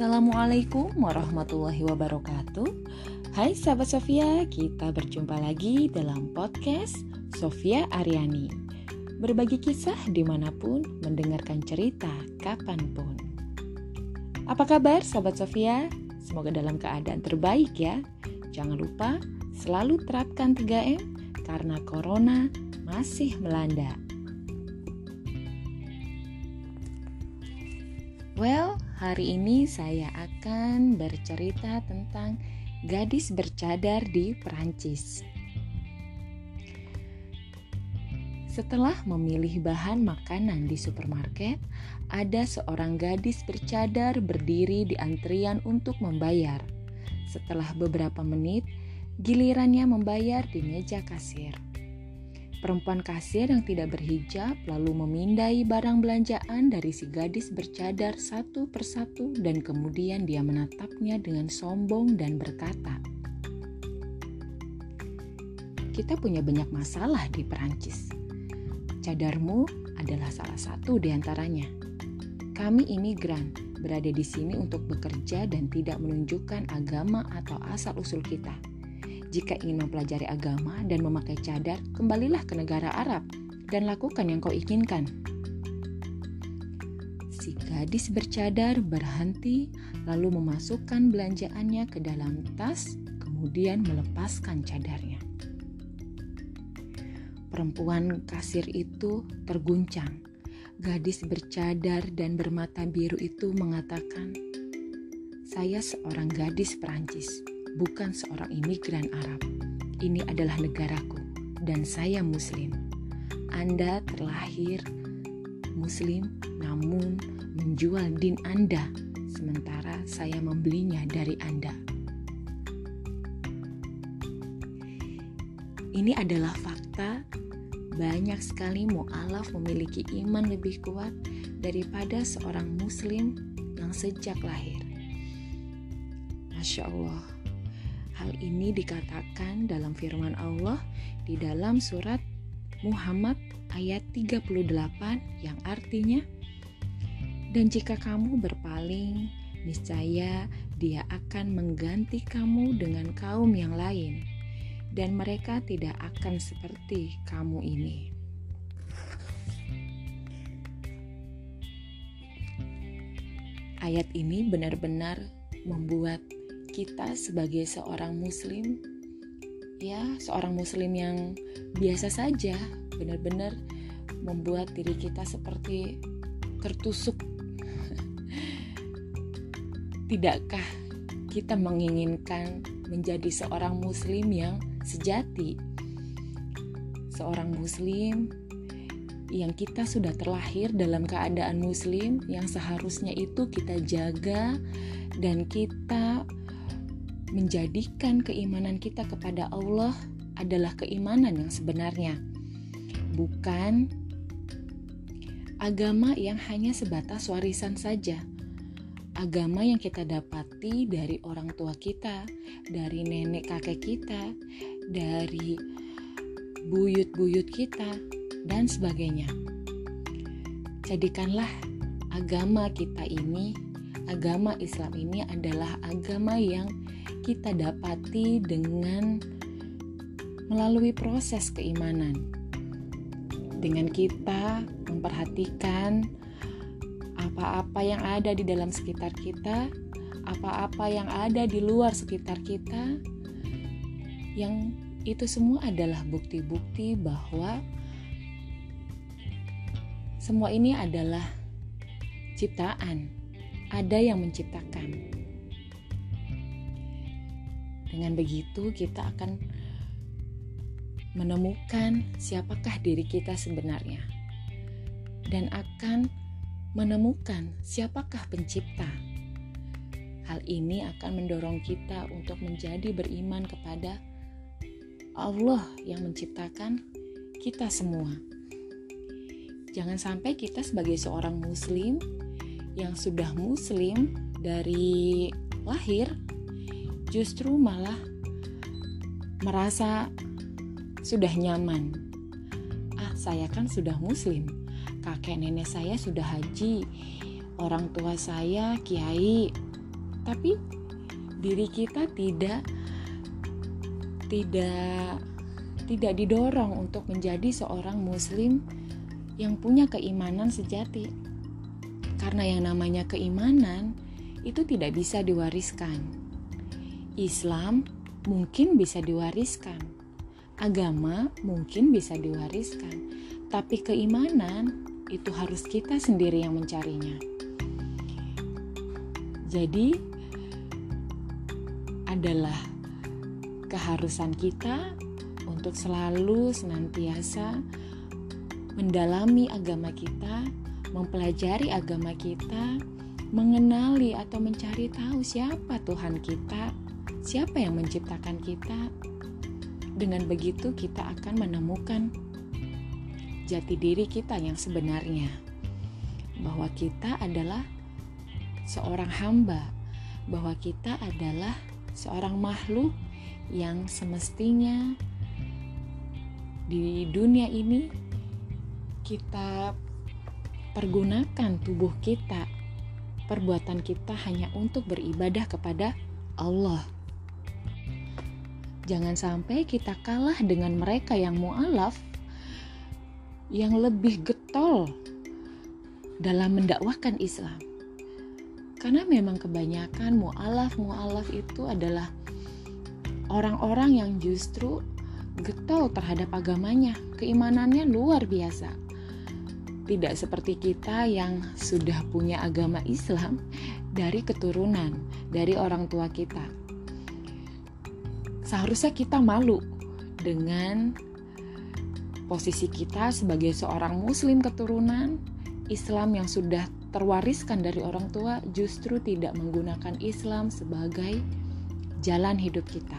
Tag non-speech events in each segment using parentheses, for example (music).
Assalamualaikum warahmatullahi wabarakatuh. Hai sahabat Sofia, kita berjumpa lagi dalam podcast Sofia Aryani Berbagi kisah di mana pun, mendengarkan cerita kapan pun. Apa kabar sahabat Sofia? Semoga dalam keadaan terbaik ya. Jangan lupa selalu terapkan 3M karena corona masih melanda. Well, hari ini saya akan bercerita tentang gadis bercadar di Perancis. Setelah memilih bahan makanan di supermarket, ada seorang gadis bercadar berdiri di antrian untuk membayar. Setelah beberapa menit, gilirannya membayar di meja kasir. Perempuan kasir yang tidak berhijab lalu memindai barang belanjaan dari si gadis bercadar satu persatu dan kemudian dia menatapnya dengan sombong dan berkata, Kita punya banyak masalah di Perancis. Cadarmu adalah salah satu di antaranya. Kami imigran, berada di sini untuk bekerja dan tidak menunjukkan agama atau asal-usul kita jika ingin mempelajari agama dan memakai cadar, kembalilah ke negara Arab dan lakukan yang kau inginkan. Si gadis bercadar berhenti, lalu memasukkan belanjaannya ke dalam tas, kemudian melepaskan cadarnya. Perempuan kasir itu terguncang. Gadis bercadar dan bermata biru itu mengatakan, "Saya seorang gadis Perancis." Bukan seorang imigran Arab. Ini adalah negaraku dan saya muslim. Anda terlahir muslim namun menjual din Anda sementara saya membelinya dari Anda. Ini adalah fakta banyak sekali mu'alaf memiliki iman lebih kuat daripada seorang muslim yang sejak lahir. Masya Allah, Hal ini dikatakan dalam firman Allah di dalam surat Muhammad ayat 38 yang artinya Dan jika kamu berpaling, niscaya dia akan mengganti kamu dengan kaum yang lain dan mereka tidak akan seperti kamu ini. Ayat ini benar-benar membuat kita sebagai seorang muslim. Ya seorang muslim yang biasa saja benar-benar membuat diri kita seperti tertusuk. (laughs) Tidakkah kita menginginkan menjadi seorang muslim yang sejati? Seorang muslim yang kita sudah terlahir dalam keadaan muslim yang seharusnya itu kita jaga dan kita menjadikan keimanan kita kepada Allah adalah keimanan yang sebenarnya, bukan agama yang hanya sebatas warisan saja. Agama yang kita dapati dari orang tua kita, dari nenek kakek kita, dari buyut-buyut kita, dan sebagainya. Jadikanlah agama kita ini, agama Islam ini adalah agama yang kita dapati dengan melalui proses keimanan. Dengan kita memperhatikan apa-apa yang ada di dalam sekitar kita, apa-apa yang ada di luar sekitar kita, yang itu semua adalah bukti-bukti bahwa semua ini adalah ciptaan. Ada yang menciptakan. Dengan begitu, kita akan menemukan siapakah diri kita sebenarnya, dan akan menemukan siapakah Pencipta. Hal ini akan mendorong kita untuk menjadi beriman kepada Allah yang menciptakan kita semua. Jangan sampai kita sebagai seorang Muslim yang sudah Muslim dari lahir justru malah merasa sudah nyaman. Ah, saya kan sudah muslim. Kakek nenek saya sudah haji. Orang tua saya kiai. tapi diri kita tidak tidak tidak didorong untuk menjadi seorang muslim yang punya keimanan sejati. Karena yang namanya keimanan itu tidak bisa diwariskan. Islam mungkin bisa diwariskan. Agama mungkin bisa diwariskan. Tapi keimanan itu harus kita sendiri yang mencarinya. Jadi adalah keharusan kita untuk selalu senantiasa mendalami agama kita, mempelajari agama kita, mengenali atau mencari tahu siapa Tuhan kita, siapa yang menciptakan kita. Dengan begitu kita akan menemukan jati diri kita yang sebenarnya. Bahwa kita adalah seorang hamba, bahwa kita adalah seorang makhluk yang semestinya di dunia ini kita pergunakan tubuh kita, perbuatan kita hanya untuk beribadah kepada Allah. Jangan sampai kita kalah dengan mereka yang mualaf, yang lebih getol dalam mendakwahkan Islam. Karena memang kebanyakan mualaf-mualaf itu adalah orang-orang yang justru getol terhadap agamanya, keimanannya luar biasa. Tidak seperti kita yang sudah punya agama Islam dari keturunan, dari orang tua kita. Seharusnya kita malu dengan posisi kita sebagai seorang muslim keturunan Islam yang sudah terwariskan dari orang tua justru tidak menggunakan Islam sebagai jalan hidup kita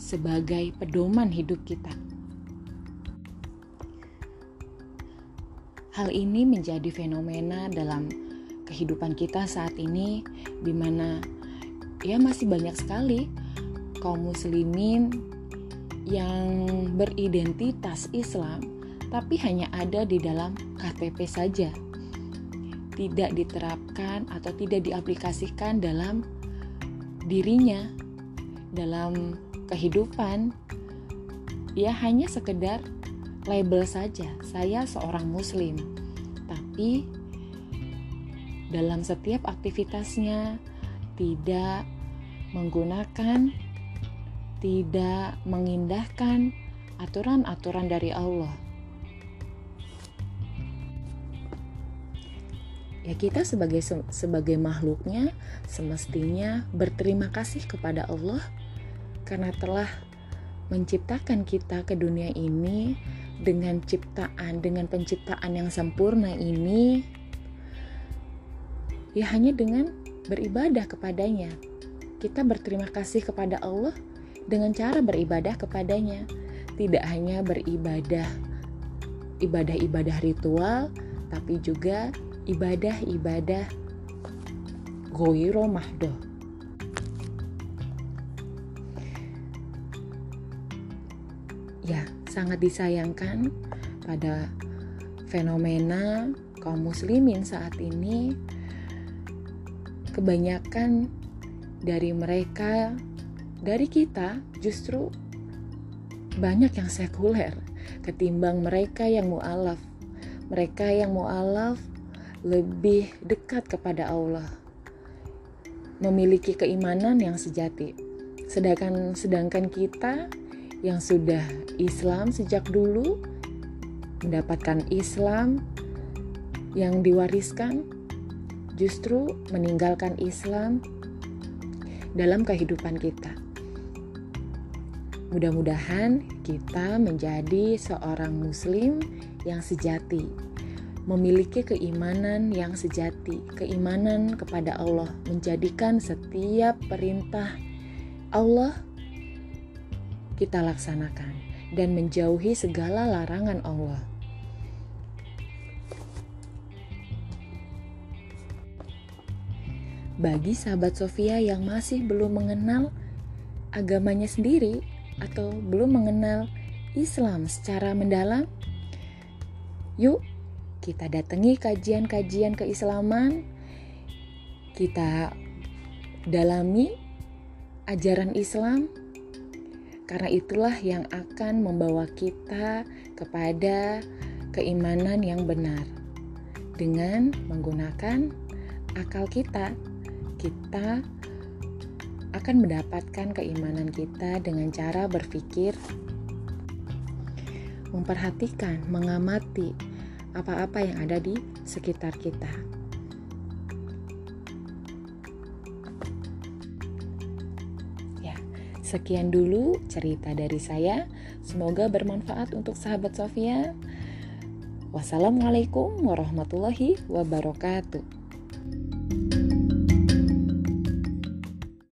sebagai pedoman hidup kita. Hal ini menjadi fenomena dalam kehidupan kita saat ini di mana ya masih banyak sekali kaum muslimin yang beridentitas Islam tapi hanya ada di dalam KTP saja. Tidak diterapkan atau tidak diaplikasikan dalam dirinya, dalam kehidupan ya hanya sekedar label saja saya seorang muslim tapi dalam setiap aktivitasnya tidak menggunakan tidak mengindahkan aturan-aturan dari Allah ya kita sebagai sebagai makhluknya semestinya berterima kasih kepada Allah karena telah menciptakan kita ke dunia ini dengan ciptaan, dengan penciptaan yang sempurna ini, ya hanya dengan beribadah kepadanya. Kita berterima kasih kepada Allah dengan cara beribadah kepadanya, tidak hanya beribadah ibadah-ibadah ritual, tapi juga ibadah-ibadah goiro mahdoh ya sangat disayangkan pada fenomena kaum muslimin saat ini. Kebanyakan dari mereka dari kita justru banyak yang sekuler ketimbang mereka yang mualaf. Mereka yang mualaf lebih dekat kepada Allah. Memiliki keimanan yang sejati. Sedangkan sedangkan kita yang sudah Islam sejak dulu mendapatkan Islam yang diwariskan justru meninggalkan Islam dalam kehidupan kita. Mudah-mudahan kita menjadi seorang Muslim yang sejati, memiliki keimanan yang sejati, keimanan kepada Allah, menjadikan setiap perintah Allah kita laksanakan dan menjauhi segala larangan Allah. Bagi sahabat Sofia yang masih belum mengenal agamanya sendiri atau belum mengenal Islam secara mendalam, yuk kita datangi kajian-kajian keislaman, kita dalami ajaran Islam. Karena itulah yang akan membawa kita kepada keimanan yang benar. Dengan menggunakan akal kita, kita akan mendapatkan keimanan kita dengan cara berpikir, memperhatikan, mengamati apa-apa yang ada di sekitar kita. Ya, sekian dulu cerita dari saya. Semoga bermanfaat untuk sahabat Sofia. Wassalamualaikum warahmatullahi wabarakatuh.